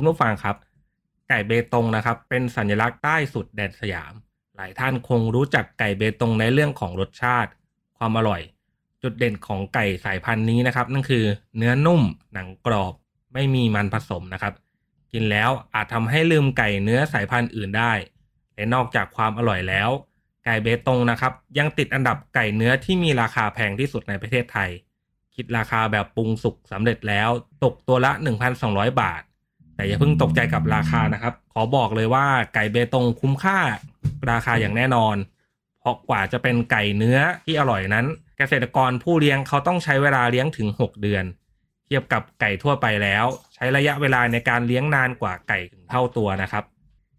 คุณผู้ฟังครับ ไก่เบตงนะครับ เป็นสัญลักษณ์ใต้สุดแดนสยาม หลายท่านคงรู้จักไก่เบตงในเรื่องของรสชาติ ความอร่อย จุดเด่นของไก่สายพันธุ์นี้นะครับ นั่นคือเนื้อนุ่มหนังกรอบ ไม่มีมันผสมนะครับ กินแล้วอาจทำให้ลืมไก่เนื้อสายพันธุ์อื่นได้ และนอกจากความอร่อยแล้ว ไก่เบตงนะครับ ยังติดอันดับไก่เนื้อที่มีราคาแพงที่สุดในประเทศไทยคิดราคาแบบปรุงสุกสำเร็จแล้วตกตัวละ 1,200 บาท แต่อย่าเพิ่งตกใจกับราคานะครับ ขอบอกเลยว่าไก่เบตงคุ้มค่าราคาอย่างแน่นอน เพราะกว่าจะเป็นไก่เนื้อที่อร่อยนั้น เกษตรกรผู้เลี้ยงเขาต้องใช้เวลาเลี้ยงถึง 6 เดือน เทียบกับไก่ทั่วไปแล้ว ใช้ระยะเวลาในการเลี้ยงนานกว่าไก่ถึงเท่าตัวนะครับ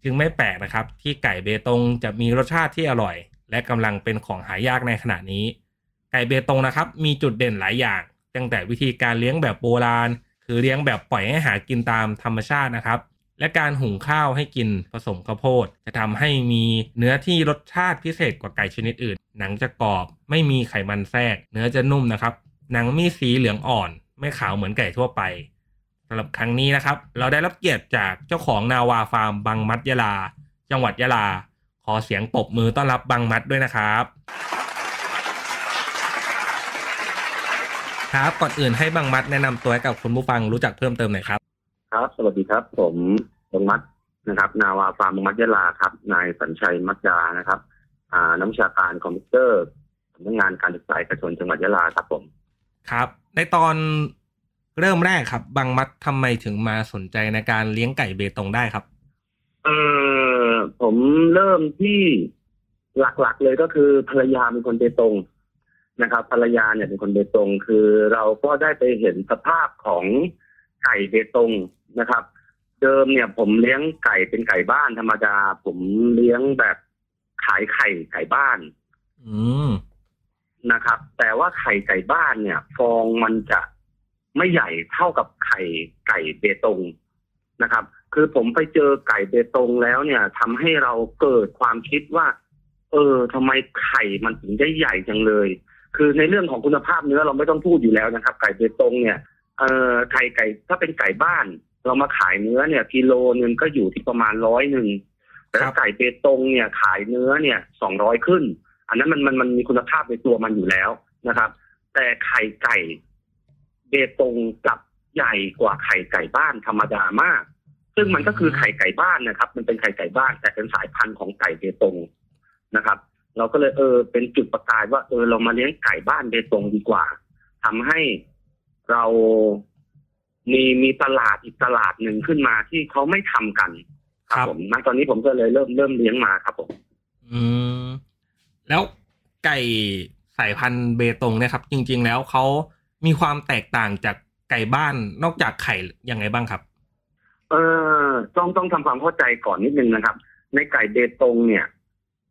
จึงไม่แปลกนะครับ ที่ไก่เบตงจะมีรสชาติที่อร่อย และกำลังเป็นของหายากในขณะนี้ ไก่เบตงนะครับ มีจุดเด่นหลายอย่าง ตั้งแต่วิธีการเลี้ยงแบบโบราณ คือเลี้ยงแบบปล่อยให้หากินตามธรรมชาตินะครับ และการหุงข้าวให้กินผสมข้าวโพด จะทำให้มีเนื้อที่รสชาติพิเศษกว่าไก่ชนิดอื่น หนังจะกรอบ ไม่มีไขมันแทรก เนื้อจะนุ่มนะครับ หนังมีสีเหลืองอ่อน ไม่ขาวเหมือนไก่ทั่วไปสำหรับครั้งนี้นะครับ เราได้รับเกียรติจากเจ้าของนาวาฟาร์มบางมัดยะลา จังหวัดยะลา ขอเสียงปรบมือต้อนรับบางมัดด้วยนะครับ ครับก่อนอื่นให้บางมัดแนะนำตัวให้กับคุณผู้ฟังรู้จักเพิ่มเติมหน่อยครับ ครับ สวัสดีครับ ผมบงมัดนะครับ นาวาฟาร์มบงมัดยะลาครับนายสัญชัยมัดดานะครับ อ่าน้ำวิชาการคอมพิวเตอร์สำนักงานการศึกษาเอกชนจังหวัดยะลาครับผมครับ ในตอนเริ่มแรกครับบางมัดทำไมถึงมาสนใจในการเลี้ยงไก่เบตงได้ครับ เออผมเริ่มที่หลักๆเลยก็คือภรรยาเป็นคนเบตง นะครับภรรยาเนี่ยเป็นคนเบตงคือเราก็ได้ไปเห็นสภาพของไก่เบตงนะครับ เดิมเนี่ยผมเลี้ยงไก่เป็นไก่บ้านธรรมดา ผมเลี้ยงแบบขายไข่ไก่บ้าน อืมนะครับ แต่ว่าไข่ไก่บ้านเนี่ย ฟองมันจะไม่ใหญ่เท่ากับไข่ไก่เบตงนะครับ คือผมไปเจอไก่เบตงแล้วเนี่ยทำให้เราเกิดความคิดว่า เออทำไมไข่มันถึงได้ใหญ่จังเลย คือในเรื่องของคุณภาพเนื้อเราไม่ต้องพูดอยู่แล้วนะครับ ไก่เบตงเนี่ยเอ่อไข่ไก่ถ้าเป็นไก่บ้าน เรามาขายเนื้อเนี่ยกิโลนึงก็อยู่ที่ประมาณร้อยหนึ่งแต่ครัถ้าบไก่เบตงเนี่ยขายเนื้อเนี่ยสองร้อยขึ้น อันนั้นมันมันมันมีคุณภาพในตัวมันอยู่แล้วนะครับ แต่ไข่ไก่เบตงกลับใหญ่กว่าไข่ไก่บ้านธรรมดามาก ซึ่งมันก็คือไข่ไก่บ้านนะครับ มันเป็นไข่ไก่บ้านแต่เป็นสายพันธุ์ของไก่เบตงนะครับ เราก็เลยเออ เป็นจุดประกายว่าเออเรามาเลี้ยงไก่บ้านเบตงดีกว่าทำให้เรามีมีตลาดอีกตลาดหนึ่งขึ้นมาที่เขาไม่ทำกันครับผมณตอนนี้ผมก็เลยเริ่มเริ่มเลี้ยงมาครับผม อืมแล้วไก่สายพันธุ์เบตงเนี่ยครับ จริง ๆ แล้วเขามีความแตกต่างจากไก่บ้านนอกจากไข่ยังไงบ้างครับ เออต้องต้องทำความเข้าใจก่อนนิดนึงนะครับ ในไก่เบตงเนี่ย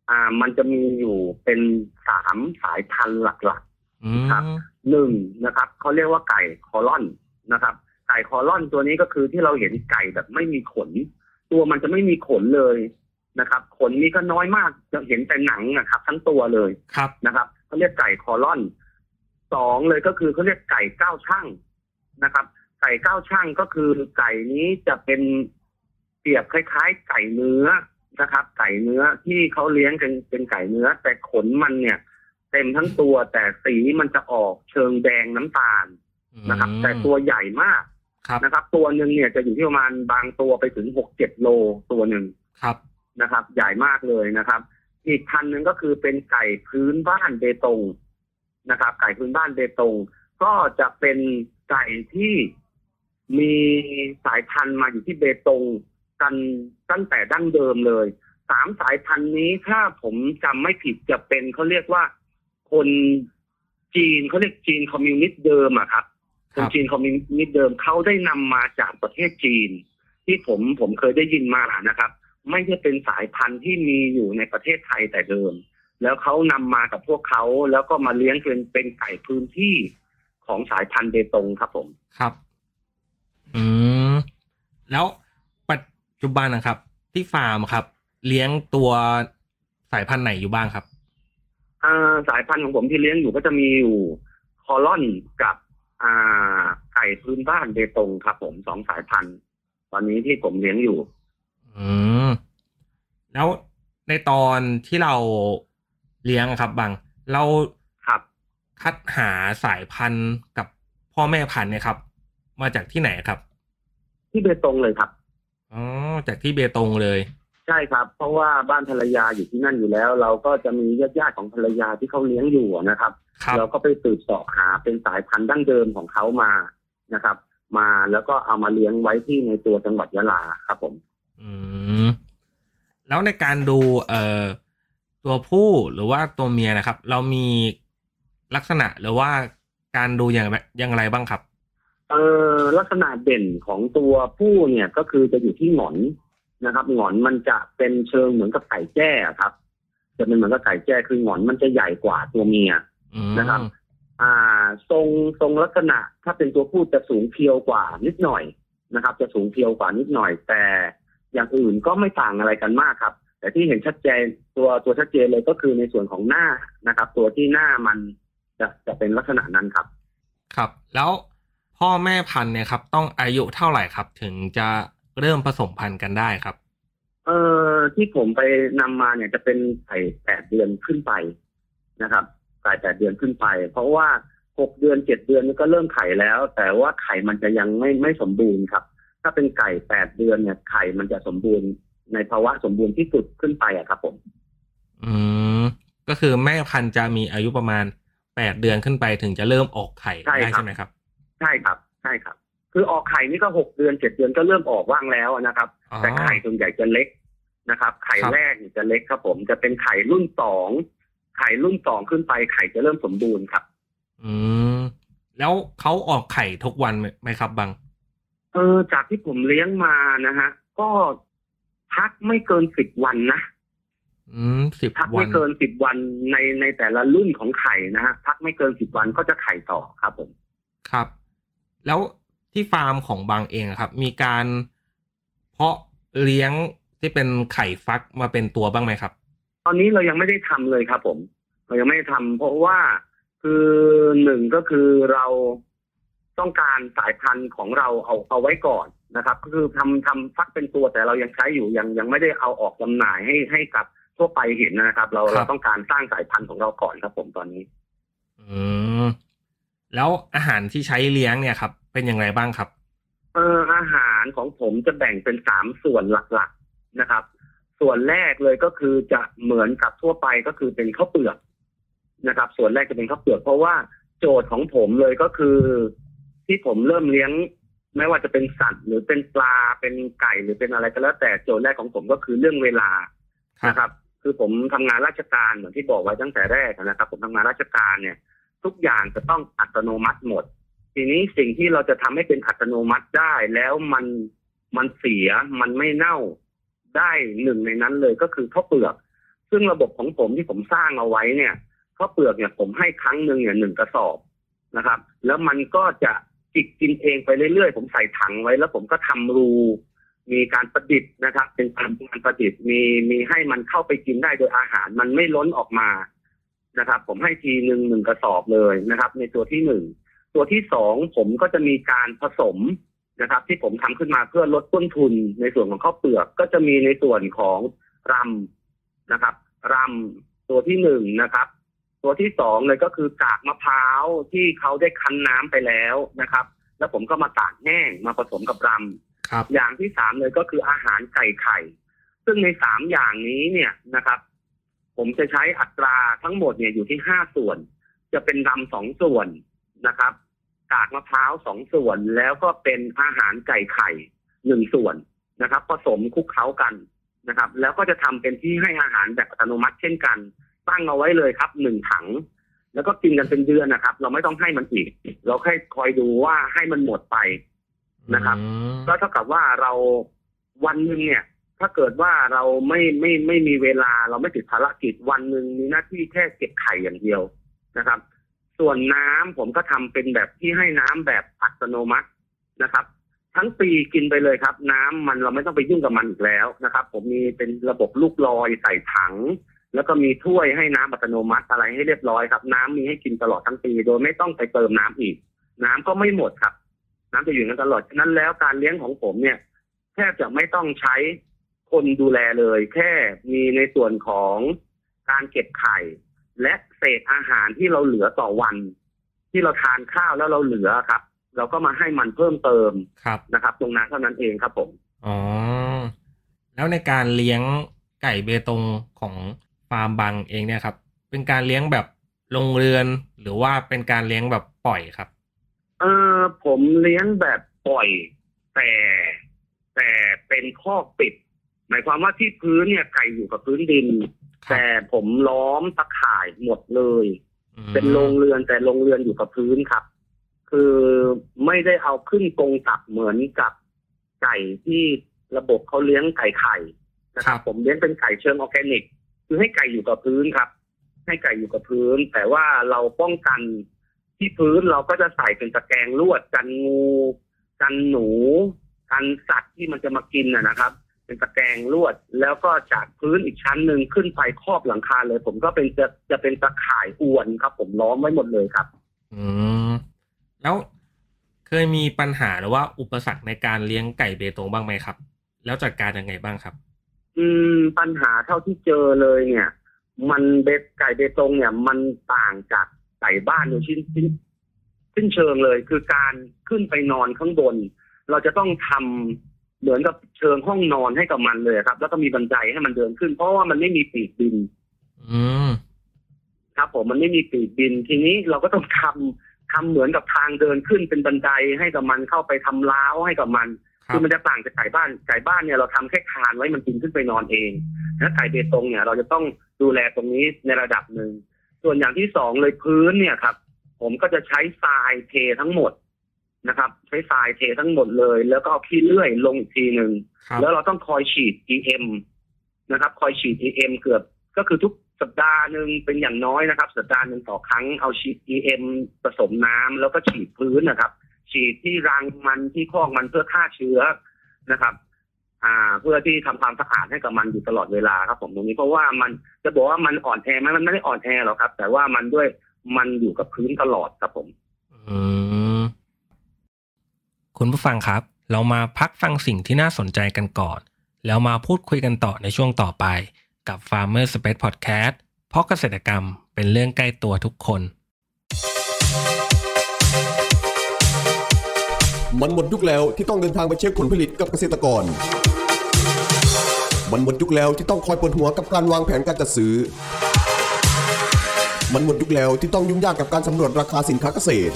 อ่ามันจะมีอยู่เป็นสามสายพันธุ์หลักอืมครับๆหนึ่งนะครับเขาเรียกว่าไก่คอลอนนะครับ ไก่คอลอนตัวนี้ก็คือที่เราเห็นไก่แบบไม่มีขน ตัวมันจะไม่มีขนเลยนะครับ ขนนี่ก็น้อยมากจะเห็นแต่หนังนะครับ ทั้งตัวเลยครับนะครับเขาเรียกไก่คอลอนสองเลยก็คือเขาเรียกไก่เก้าช่างนะครับ ไก่เก้าช่างก็คือไก่นี้จะเป็นเปรียบคล้าย ๆ ไก่เนื้อ นะครับ ไก่เนื้อที่เขาเลี้ยงกันเป็นไก่เนื้อ แต่ขนมันเนี่ย เต็มทั้งตัวแต่สีมันจะออกเชิงแดงน้ำตาลนะครับอืมแต่ตัวใหญ่มากครับนะครับ ตัวหนึ่งเนี่ยจะอยู่ที่ประมาณบางตัวไปถึงหกเจ็ดโลตัวหนึ่งครับนะครับ ใหญ่มากเลยนะครับ อีกพันธุ์หนึ่งก็คือเป็นไก่พื้นบ้านเบตงนะครับ ไก่พื้นบ้านเบตงก็จะเป็นไก่ที่มีสายพันธุ์มาอยู่ที่เบตง กันตั้งแต่ดั้งเดิมเลยสามสายพันธุ์นี้ถ้าผมจำไม่ผิดจะเป็นเขาเรียกว่า คนจีนเขาเรียกจีนคอมมิวนิสต์เดิมอะครับคครับนจีนคอมมิวนิสต์เดิมเขาได้นำมาจากประเทศจีน ที่ผมผมเคยได้ยินมานะครับ ไม่ใช่เป็นสายพันธุ์ที่มีอยู่ในประเทศไทยแต่เดิม แล้วเขานำมากับพวกเขาแล้วก็มาเลี้ยงเป็นเป็นไก่พื้นที่ของสายพันธุ์เบตงครับผมครับ อืมแล้วปั จจุบันนะครับ ที่ฟาร์มครับ เลี้ยงตัวสายพันธุ์ไหนอยู่บ้างครับอ่าสายพันธุ์ของผมที่เลี้ยงอยู่ก็จะมีอยู่คอลอนกับ อ่า ไก่พื้นบ้านเบตงครับ ผมสองสายพันธุ์ ตอนนี้ที่ผมเลี้ยงอยู่ อืมแล้วในตอนที่เราเลี้ยงครับบางเราครับคัดหาสายพันธุ์กับพ่อแม่พันธุ์เนี่ยครับ มาจากที่ไหนครับ ที่เบตงเลยครับ อ๋อจากที่เบตงเลย ใช่ครับ เพราะว่าบ้านภรรยาอยู่ที่นั่นอยู่แล้ว เราก็จะมีญาติญาติๆของภรรยาที่เขาเลี้ยงอยู่นะครับครับเราก็ไปสืบเสอบหาเป็นสายพันธุ์ดั้งเดิมของเขามานะครับ มาแล้วก็เอามาเลี้ยงไว้ที่ในตัวจังหวัดยะลาครับผม อืมแล้วในการดูเอ่อตัวผู้หรือว่าตัวเมียนะครับ เรามีลักษณะหรือว่าการดูอย่างไรอย่างไรบ้างครับ เอ่อลักษณะเด่นของตัวผู้เนี่ยก็คือจะอยู่ที่หงอนนะครับ หงอนมันจะเป็นเชิงเหมือนกับไก่แจ้ครับ จะเป็นเหมือนกับไก่แจ้คือหงอนมันจะใหญ่กว่าตัวเมียอืมนะครับ อ่า ทรงทรงลักษณะ ถ้าเป็นตัวผู้จะสูงเพียวกว่านิดหน่อยนะครับ จะสูงเพียวกว่านิดหน่อย แต่อย่างอื่นก็ไม่ต่างอะไรกันมากครับ แต่ที่เห็นชัดเจนตัวตัวชัดเจนเลยก็คือในส่วนของหน้านะครับ ตัวที่หน้ามันจะจะเป็นลักษณะนั้นครับ ครับ แล้ว พ่อแม่พันธุ์เนี่ยครับ ต้องอายุเท่าไหร่ครับ ถึงจะเริ่มผสมพันธุ์กันได้ครับ เอ่อที่ผมไปนำมาเนี่ยจะเป็นไก่แปดเดือนขึ้นไปนะครับไก่แปดเดือนขึ้นไป เพราะว่าหกเดือนเจ็ดเดือนนี่ก็เริ่มไข่แล้ว แต่ว่าไข่มันจะยังไม่ไม่สมบูรณ์ครับ ถ้าเป็นไก่แปดเดือนเนี่ยไข่มันจะสมบูรณ์ ในภาวะสมบูรณ์ที่สุดขึ้นไปอะครับผม อืมก็คือแม่พันธุ์จะมีอายุประมาณแปดเดือนขึ้นไปถึงจะเริ่มออกไข่ใช่ได้ครับใช่ไหมครับ ใช่ครับ ใช่ครับ คือออกไข่นี่ก็หกเดือนเจ็ดเดือนก็เริ่มออกว่างแล้วนะครับ อ๋อ แต่ไข่ส่วนใหญ่จะเล็กนะครับ ไข่ครับ แรกเนี่ยจะเล็กครับผมจะเป็นไข่รุ่นสองไข่รุ่นสองขึ้นไปไข่จะเริ่มสมบูรณ์ครับ อืม แล้วเขาออกไข่ทุกวันไหมไหมครับบางเออจากที่ผมเลี้ยงมานะฮะก็พักไม่เกินสิบวันนะ อืมสิบพักวัไม่น เกินสิบวันในในแต่ละรุ่นของไข่นะฮะพักไม่เกินสิบวันก็จะไข่ต่อครับผม ครับ แล้วที่ฟาร์มของบางเองอะครับ มีการเพาะเลี้ยงที่เป็นไข่ฟักมาเป็นตัวบ้างไหมครับ ตอนนี้เรายังไม่ได้ทำเลยครับ ผม เรายังไม่ได้ทำเพราะว่าคือหนึ่งก็คือเราต้องการสายพันธุ์ของเราเอาเอาไว้ก่อนนะครับ ก็คือทำทำฟักเป็นตัวแต่เรายังใช้อยู่ยังยังไม่ได้เอาออกจำหน่ายให้ให้กับทั่วไปเห็นนะครับ เราครับเราต้องการสร้างสายพันธุ์ของเราก่อนครับ ผมตอนนี้ อืม แล้วอาหารที่ใช้เลี้ยงเนี่ยครับ เป็นอย่างไรบ้างครับเอออาหารของผมจะแบ่งเป็นสามส่วนหลักๆนะครับ ส่วนแรกเลยก็คือจะเหมือนกับทั่วไปก็คือเป็นข้าวเปลือกนะครับ ส่วนแรกจะเป็นข้าวเปลือก เพราะว่าโจทย์ของผมเลยก็คือ ที่ผมเริ่มเลี้ยง ไม่ว่าจะเป็นสัตว์หรือเป็นปลาเป็นไก่หรือเป็นอะไรก็แล้ว แต่โจทย์แรกของผมก็คือเรื่องเวลานะครับ คือผมทำงานราชการเหมือนที่บอกไว้ตั้งแต่แรกนะครับ ผมทำงานราชการเนี่ย ทุกอย่างจะต้องอัตโนมัติหมด ทีนี้สิ่งที่เราจะทำให้เป็นอัตโนมัติได้แล้วมันมันเสียมันไม่เน่าได้หนึ่งในนั้นเลยก็คือข้าวเปลือก ซึ่งระบบของผมที่ผมสร้างเอาไว้เนี่ยข้าวเปลือกเนี่ยผมให้ครั้งหนึ่งเนี่ยหนึ่งกระสอบนะครับ แล้วมันก็จะจิกกินเองไปเรื่อยๆ ผมใส่ถังไว้ แล้วผมก็ทำรูมีการประดิษฐ์นะครับ เป็นการการประดิษฐ์มีมีให้มันเข้าไปกินได้โดยอาหารมันไม่ล้นออกมา นะครับ ผมให้ทีหนึ่งหนึ่งกระสอบเลยนะครับ ในตัวที่หนึ่งตัวที่สองผมก็จะมีการผสมนะครับ ที่ผมทำขึ้นมาเพื่อลดต้นทุนในส่วนของข้าวเปลือก ก็จะมีในส่วนของรำนะครับรำตัวที่หนึ่งนะครับ ตัวที่สองเลยก็คือกากมะพร้าวที่เขาได้คั้นน้ำไปแล้วนะครับ แล้วผมก็มาตากแห้งมาผสมกับรำครับอย่างที่สามเลยก็คืออาหารไก่ไข่ ซึ่งในสามอย่างนี้เนี่ยนะครับ ผมจะใช้อัตราทั้งหมดเนี่ยอยู่ที่ห้าส่วน จะเป็นรำสองส่วนนะครับ กากมะพร้าวสองส่วนแล้วก็เป็นอาหารไก่ไข่หนึ่งส่วนนะครับ ผสมคลุกเคล้ากันนะครับ แล้วก็จะทำเป็นที่ให้อาหารแบบอัตโนมัติเช่นกัน ตั้งเอาไว้เลยครับหนึ่งถัง แล้วก็กินกันเป็นเดือนนะครับ เราไม่ต้องให้มันอีก เราแค่คอยดูว่าให้มันหมดไปนะครับอืมก็เท่ากับว่าเราวันหนึ่งเนี่ย ถ้าเกิดว่าเราไม่ไม่ไม่มีเวลาเราไม่ติดภารกิจวันหนึ่งมีหน้าที่แค่เก็บไข่อย่างเดียวนะครับ ส่วนน้ำผมก็ทำเป็นแบบที่ให้น้ำแบบอัตโนมัตินะครับ ทั้งปีกินไปเลยครับ น้ำมันเราไม่ต้องไปยุ่งกับมันอีกแล้วนะครับ ผมมีเป็นระบบลูกลอยใส่ถัง แล้วก็มีถ้วยให้น้ำอัตโนมัติอะไรให้เรียบร้อยครับ น้ำมีให้กินตลอดทั้งปี โดยไม่ต้องไปเติมน้ำอีก น้ำก็ไม่หมดครับ น้ำจะอยู่นั้นตลอดฉะนั้นแล้วการเลี้ยงของผมเนี่ยแทบจะไม่ต้องใช้ คนดูแลเลย แค่มีในส่วนของการเก็บไข่ และเศษอาหารที่เราเหลือต่อวัน ที่เราทานข้าวแล้วเราเหลือครับ เราก็มาให้มันเพิ่มเติมครับนะครับ ตรงนั้นเท่านั้นเองครับผมอ๋อแล้วในการเลี้ยงไก่เบตงของฟาร์มบางเองเนี่ยครับ เป็นการเลี้ยงแบบลงเรือนหรือว่าเป็นการเลี้ยงแบบปล่อยครับ เออผมเลี้ยงแบบปล่อย แต่แต่เป็นข้อกปิด หมายความว่าที่พื้นเนี่ยไก่อยู่กับพื้นดินครับแต่ผมล้อมตะข่ายหมดเลยอืมเป็นโรงเรือนแต่โรงเรือนอยู่กับพื้นครับ คือไม่ได้เอาขึ้นกรงตับเหมือนกับไก่ที่ระบบเขาเลี้ยงไก่ไข่นะครับ ผมเลี้ยงเป็นไก่เชิงออร์แกนิก คือให้ไก่อยู่กับพื้นครับ ให้ไก่อยู่กับพื้น แต่ว่าเราป้องกันที่พื้นเราก็จะใส่เป็นตะแกรงลวดกันงู กันหนู กันสัตว์ที่มันจะมากินนะนะครับ เป็นตะแกรงลวด แล้วก็จากพื้นอีกชั้นหนึ่งขึ้นไปครอบหลังคาเลย ผมก็เป็นจะจะเป็นตะข่ายอวนครับ ผมล้อมไว้หมดเลยครับ อืมแล้วเคยมีปัญหาหรือว่าอุปสรรคในการเลี้ยงไก่เบตงบ้างไหมครับ แล้วจัดการยังไงบ้างครับ อืม ปัญหาเท่าที่เจอเลยเนี่ย มันเบสไก่เบตงเนี่ย มันต่างจากไก่บ้านโดยชิ้นชิ้นสิ้นเชิงเลย คือการขึ้นไปนอนข้างบน เราจะต้องทำ เหมือนกับเชิงห้องนอนให้กับมันเลยครับ แล้วก็มีบันไดให้มันเดินขึ้น เพราะว่ามันไม่มีปีกบิน อืมครับ ผมมันไม่มีปีกบิน ทีนี้เราก็ต้องทำทำเหมือนกับทางเดินขึ้นเป็นบันไดให้กับมันเข้าไปทำล้าวให้กับมันครัคืบอมันจะต่างจากไก่บ้านไก่บ้านเนี่ยเราทำแค่คานไว้มันกินขึ้นไปนอนเองถ้าไก่เบตงเนี่ย เราจะต้องดูแลตรงนี้ในระดับหนึ่งส่วนอย่างที่สองเลยพื้นเนี่ยครับ ผมก็จะใช้ทรายเททั้งหมด นะครับ ใช้ทรายเททั้งหมดเลย แล้วก็เอาขี้เลื่อยลงอีกทีหนึ่งครับแล้วเราต้องคอยฉีด EM นะครับ คอยฉีด EM เกือบก็คือทุกสัปดาห์หนึ่งเป็นอย่างน้อยนะครับ สัปดาห์หนึ่งต่อครั้งเอาฉีด EM ผสมน้ำแล้วก็ฉีดพื้นนะครับ ฉีดที่รังมันที่คอกมันเพื่อฆ่าเชื้อนะครับ อ่า เพื่อที่ทำความสะอาดให้กับมันอยู่ตลอดเวลาครับ ผมตรงนี้เพราะว่ามันจะบอกว่ามันอ่อนแอไหมมันไม่ได้อ่อนแอหรอกครับ แต่ว่ามันด้วยมันอยู่กับพื้นตลอดครับผม อืม คุณผู้ฟังครับ เรามาพักฟังสิ่งที่น่าสนใจกันก่อน แล้วมาพูดคุยกันต่อในช่วงต่อไป กับ Farmer Space Podcast เพราะเกษตรกรรมเป็นเรื่องใกล้ตัวทุกคน มันหมดยุคแล้วที่ต้องเดินทางไปเช็คผลผลิตกับเกษตรกร มันหมดยุคแล้วที่ต้องคอยปวดหัวกับการวางแผนการจัดซื้อ มันหมดยุคแล้วที่ต้องยุ่งยากกับการสำรวจราคาสินค้าเกษตร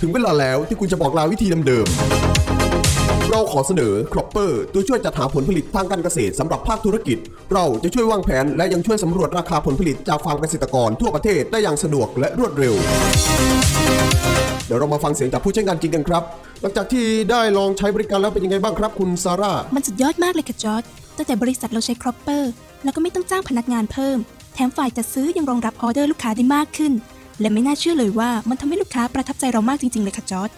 ถึงเวลาแล้วที่คุณจะบอกลาวิธีเดิมๆเราขอเสนอ Cropper ตัวช่วยจัดหาผลผลิตทางการเกษตรสำหรับภาคธุรกิจ เราจะช่วยวางแผนและยังช่วยสำรวจราคาผลผลิตจากฟาร์มเกษตรกรทั่วประเทศได้อย่างสะดวกและรวดเร็วเดี๋ยวเรามาฟังเสียงจากผู้ใช้งานจริงกันครับ หลังจากที่ได้ลองใช้บริการแล้วเป็นยังไงบ้างครับ คุณซาร่า มันสุดยอดมากเลยค่ะจอร์จตั้งแต่บริษัทเราใช้ครอปเปอร์ แล้วก็ไม่ต้องจ้างพนักงานเพิ่ม แถมฝ่ายจัดซื้อยังรองรับออเดอร์ลูกค้าได้มากขึ้น และไม่น่าเชื่อเลยว่ามันทำให้ลูกค้าประทับใจเรามากจริง ๆ เลยค่ะจอร์จ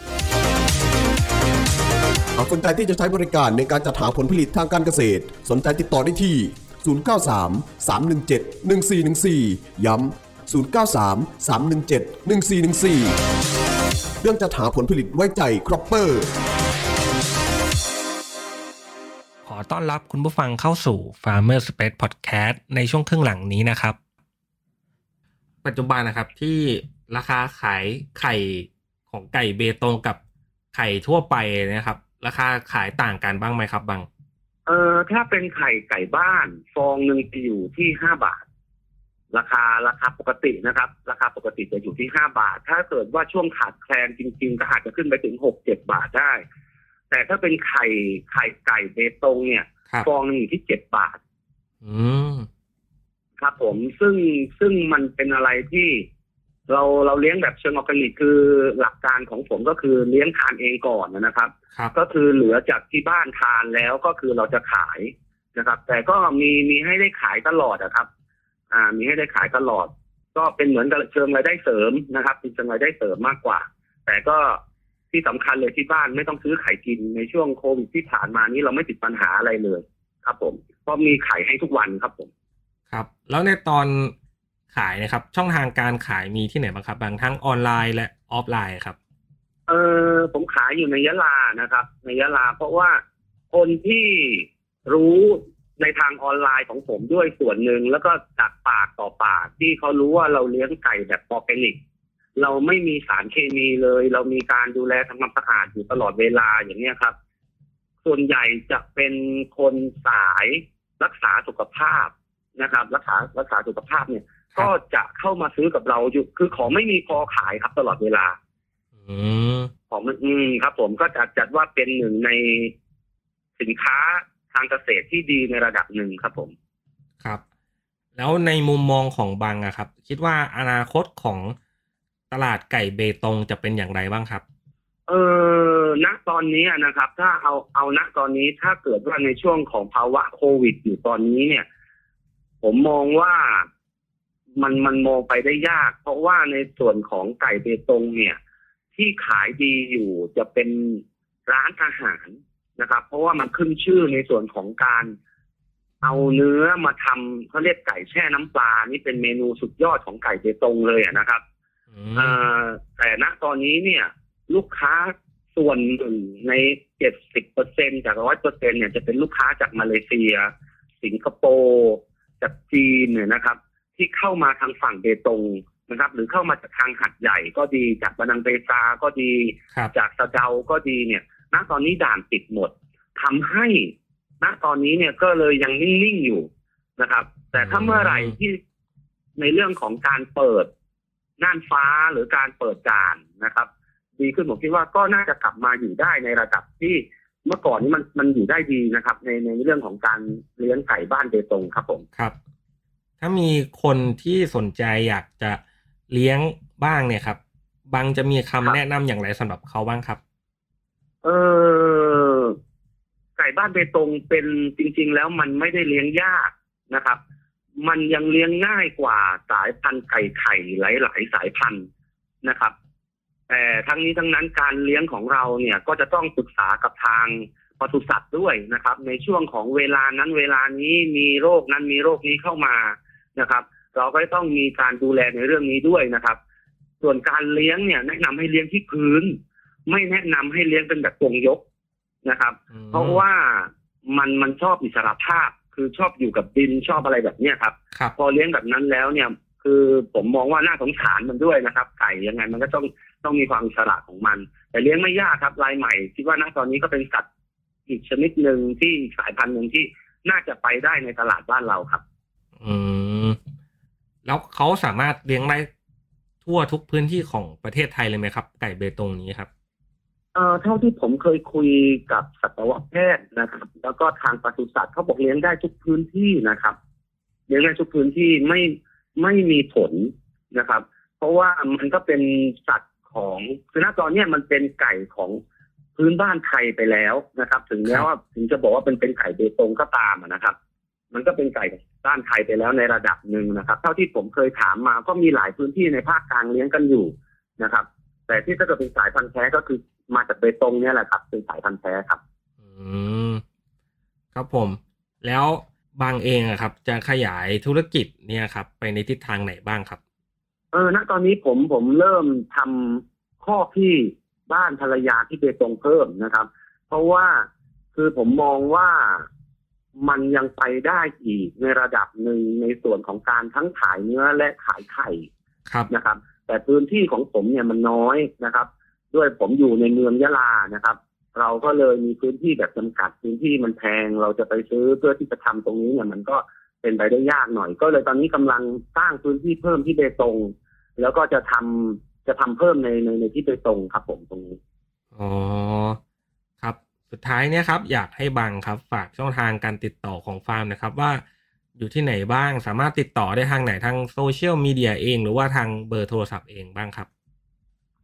หากสนใจที่จะใช้บริการในการจัดหาผลผลิตทางการเกษตร สนใจติดต่อได้ที่ 093 317 1414 ย้ำ093 317 1414 เรื่องจัดหาผลผลิตไว้ใจครอปเปอร์ ขอต้อนรับคุณผู้ฟังเข้าสู่ Farmer Space Podcast ในช่วงครึ่งหลังนี้นะครับ ปัจจุบันนะครับ ที่ราคาขายไข่ของไก่เบตงกับไข่ทั่วไปนะครับ ราคาขายต่างกันบ้างไหมครับบางเออถ้าเป็นไข่ไก่บ้านฟองหนึ่งจะอยู่ที่ห้าบาท ราคาราคาปกตินะครับ ราคาปกติจะอยู่ที่ห้าบาท ถ้าเกิดว่าช่วงขาดแคลนจริง ๆ ก็อาจจะขึ้นไปถึงหกเจ็ดบาทได้ แต่ถ้าเป็นไข่ไข่ไก่เบตงเนี่ยครับฟองหนึงอยู่ที่เจ็ดบาท อืม ครับผมซึ่งซึ่งมันเป็นอะไรที่เราเราเลี้ยงแบบเชิงออร์แกนิกคือหลักการของผมก็คือเลี้ยงทานเองก่อนนะครับ ครับก็คือเหลือจากที่บ้านทานแล้วก็คือเราจะขายนะครับ แต่ก็มีมีให้ได้ขายตลอดนะครับ อ่า มีให้ได้ขายตลอด ก็เป็นเหมือนกับเชิงรายได้เสริมนะครับเป็นเชิงรายได้เสริมมากกว่า แต่ก็ที่สำคัญเลยที่บ้านไม่ต้องซื้อไข่กินในช่วงโควิดที่ผ่านมานี้เราไม่ติดปัญหาอะไรเลย ครับ ผมเพราะมีไข่ให้ทุกวันครับผม ครับ แล้วในตอนขายนะครับ ช่องทางการขายมีที่ไหนบ้างครับบางทั้งออนไลน์และออฟไลน์ครับ เออผมขายอยู่ในยะลานะครับ ในยะลาเพราะว่าคนที่รู้ในทางออนไลน์ของผมด้วยส่วนหนึ่งแล้วก็จากปากต่อปากที่เขารู้ว่าเราเลี้ยงไก่แบบออร์แกนิก เราไม่มีสารเคมีเลย เรามีการดูแลทำความสะอาดอยู่ตลอดเวลาอย่างเนี้ยครับ ส่วนใหญ่จะเป็นคนสายรักษาสุขภาพ นะครับรักษารักษาสุขภาพเนี่ยครับก็จะเข้ามาซื้อกับเราอยู่คือของไม่มีพอขายครับตลอดเวลาอืมของมันอืมครับ ผมก็จัดจัดว่าเป็นหนึ่งในสินค้าทางเกษตรที่ดีในระดับหนึ่งครับผม ครับ แล้วในมุมมองของบางอะครับ คิดว่าอนาคตของตลาดไก่เบตงจะเป็นอย่างไรบ้างครับ เออณตอนนี้นะครับ ถ้าเอาเอาณตอนนี้ถ้าเกิดว่าในช่วงของภาวะโควิดอยู่ตอนนี้เนี่ย ผมมองว่ามันมันมองไปได้ยาก เพราะว่าในส่วนของไก่เบตงเนี่ย ที่ขายดีอยู่จะเป็นร้านอาหารนะครับ เพราะว่ามันขึ้นชื่อในส่วนของการเอาเนื้อมาทำเขาเรียกไก่แช่น้ำปลานี่เป็นเมนูสุดยอดของไก่เบตงเลยอะนะครับอืมเอ่อแต่ณตอนนี้เนี่ย ลูกค้าส่วนหนึ่งในเจ็ดสิบเปอร์เซ็นจากร้อยเปอร์เซ็นเนี่ยจะเป็นลูกค้าจากมาเลเซีย สิงคโปร์ จากจีนเนี่ยนะครับ ที่เข้ามาทางฝั่งเบตงนะครับ หรือเข้ามาจากทางหัดใหญ่ก็ดีจากบานังเบซาก็ดีครับจากสะเดาก็ดีเนี่ยณตอนนี้ด่านปิดหมดทำให้ณตอนนี้เนี่ยก็เลยยังนิ่งๆอยู่นะครับ แต่ถ้าเมื่อไหร่ที่ในเรื่องของการเปิดน่านฟ้าหรือการเปิดด่านนะครับ ดีขึ้นผมคิดว่าก็น่าจะกลับมาอยู่ได้ในระดับที่ เมื่อก่อนนี้มันมันอยู่ได้ดีนะครับ ในในเรื่องของการเลี้ยงไก่บ้านเบตงครับผมครับ ถ้ามีคนที่สนใจอยากจะเลี้ยงบ้างเนี่ยครับ บางจะมีคำครับแนะนำอย่างไรสำหรับเขาบ้างครับ เออไก่บ้านเบตงเป็นจริง ๆ แล้วมันไม่ได้เลี้ยงยากนะครับ มันยังเลี้ยงง่ายกว่าสายพันธุ์ไก่ไข่หลาย ๆ สายพันธุ์นะครับ แต่ทั้งนี้ทั้งนั้นการเลี้ยงของเราเนี่ยก็จะต้องปรึกษากับทางปศุสัตว์ด้วยนะครับ ในช่วงของเวลานั้นเวลานี้มีโรคนั้นมีโรคนี้เข้ามานะครับ เราก็ต้องมีการดูแลในเรื่องนี้ด้วยนะครับ ส่วนการเลี้ยงเนี่ย แนะนำให้เลี้ยงที่พื้น ไม่แนะนำให้เลี้ยงเป็นแบบกรงยกนะครับอืมเพราะว่ามันมันชอบอิสระภาพ คือชอบอยู่กับดินชอบอะไรแบบเนี้ยครับครับพอเลี้ยงแบบนั้นแล้วเนี่ย คือผมมองว่าน่าสงสารมันด้วยนะครับ ไก่ยังไงมันก็ต้อง ต้องมีความอิสระของมัน แต่เลี้ยงไม่ยากครับรายใหม่ คิดว่าณตอนนี้ก็เป็นสัตว์อีกชนิดหนึ่งที่สายพันธุ์หนึ่งที่น่าจะไปได้ในตลาดบ้านเราครับ อืมแล้วเขาสามารถเลี้ยงได้ทั่วทุกพื้นที่ของประเทศไทยเลยไหมครับ ไก่เบตงนี้ครับเอ่อเท่าที่ผมเคยคุยกับสัตวแพทย์นะครับ แล้วก็ทางปศุสัตว์เขาบอกเลี้ยงได้ทุกพื้นที่นะครับ เลี้ยงได้ทุกพื้นที่ไม่ไม่มีผลนะครับ เพราะว่ามันก็เป็นสัตว์ ของคือณตอนเนี้ยมันเป็นไก่ของพื้นบ้านไทยไปแล้วนะครับ ถึงแม้ว่าถึงจะบอกว่าเป็นเป็นไก่เบตงก็ตามอะนะครับ มันก็เป็นไก่บ้านไทยไปแล้วในระดับหนึ่งนะครับ เท่าที่ผมเคยถามมาก็มีหลายพื้นที่ในภาคกลางเลี้ยงกันอยู่นะครับ แต่ที่ถ้าเกิดเป็นสายพันธุ์แท้ก็คือมาจากเบตงเนี่ยแหละครับ เป็นสายพันธุ์แท้ครับ อืมครับผม แล้วบางเองอะครับ จะขยายธุรกิจเนี่ยครับ ไปในทิศทางไหนบ้างครับ เออณตอนนี้ผมผมเริ่มทำข้อที่บ้านภรรยาที่เบตงเพิ่มนะครับ เพราะว่าคือผมมองว่ามันยังไปได้อีกในระดับหนึ่งในส่วนของการทั้งขายเนื้อและขายไข่ครับนะครับ แต่พื้นที่ของผมเนี่ยมันน้อยนะครับ ด้วยผมอยู่ในเมืองยะลานะครับ เราก็เลยมีพื้นที่แบบจำกัดพื้นที่มันแพงเราจะไปซื้อเพื่อที่จะทำตรงนี้เนี่ยมันก็ เป็นไปได้ยากหน่อย ก็เลยตอนนี้กำลังสร้างพื้นที่เพิ่มที่เบตงแล้วก็จะทำจะทำเพิ่มในในในที่เบตงครับ ผมตรงนี้อ๋อครับสุดท้ายเนี่ยครับ อยากให้บังครับ ฝากช่องทางการติดต่อของฟาร์มนะครับ ว่าอยู่ที่ไหนบ้างสามารถติดต่อได้ทางไหนทางโซเชียลมีเดียเอง หรือว่าทางเบอร์โทรศัพท์เองบ้างครับ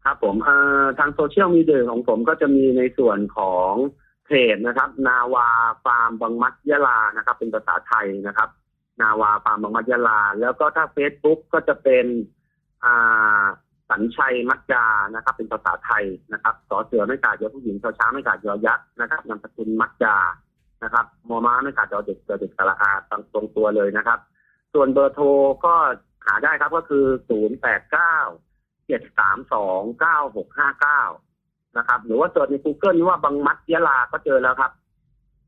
ครับผมเอ่อทางโซเชียลมีเดียของผมก็จะมีในส่วนของเพจนะครับ นาวาฟาร์มบางมัดยะลานะครับ เป็นภาษาไทยนะครับ นาวาฟามบางมัดยะลา แล้วก็ถ้า Facebook ก็จะเป็นอ่าสัญชัยมัจจานะครับ เป็นภาษาไทยนะครับสอเสือไม่กาดยอผู้หญิงชอช้างไม่กาดยอยักษ์นะครับนามสกุลมัจจานะครับมอม้าไม่กาดยอเด็กเด็กสระอาตั้งตรงตัวเลยนะครับ ส่วนเบอร์โทรก็หาได้ครับก็คือศูนย์แปดเก้าเจ็ดสามสองเก้าหกห้าเก้านะครับ หรือว่าเสิร์ชใน Google ว่าบางมัดยะลาก็เจอแล้วครับ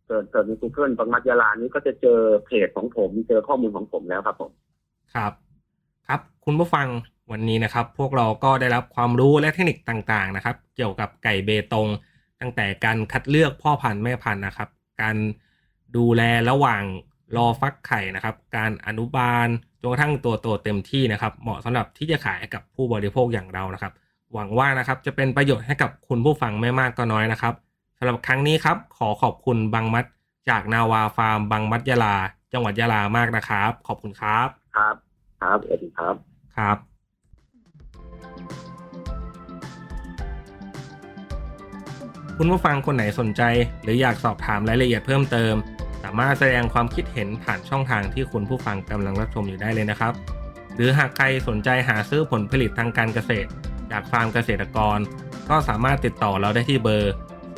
เสิร์ชเสิร์ชใน Google บางมัดยะลานี้ก็จะเจอเพจของผม เจอข้อมูลของผมแล้วครับผม ครับ ครับคุณผู้ฟังวันนี้นะครับ พวกเราก็ได้รับความรู้และเทคนิคต่างๆนะครับ เกี่ยวกับไก่เบตง ตั้งแต่การคัดเลือกพ่อพันธุ์แม่พันธุ์นะครับ การดูแลระหว่างรอฟักไข่นะครับ การอนุบาลจนกระทั่งตัวโตเต็มที่นะครับ เหมาะสำหรับที่จะขายกับผู้บริโภคอย่างเรานะครับ หวังว่านะครับจะเป็นประโยชน์ให้กับคุณผู้ฟังไม่มากก็น้อยนะครับ สำหรับครั้งนี้ครับ ขอขอบคุณบางมัดจากนาวาฟาร์มบางมัดยาลา จังหวัดยาลามากนะครับ ขอบคุณครับ ครับ ครับสวัสดีครับ ครับ คุณผู้ฟังคนไหนสนใจ หรืออยากสอบถามรายละเอียดเพิ่มเติม สามารถแสดงความคิดเห็นผ่านช่องทางที่คุณผู้ฟังกำลังรับชมอยู่ได้เลยนะครับ หรือหากใครสนใจหาซื้อผลผลิตทางการเกษตร จากฟาร์มเกษตรกร ก็สามารถติดต่อเราได้ที่เบอร์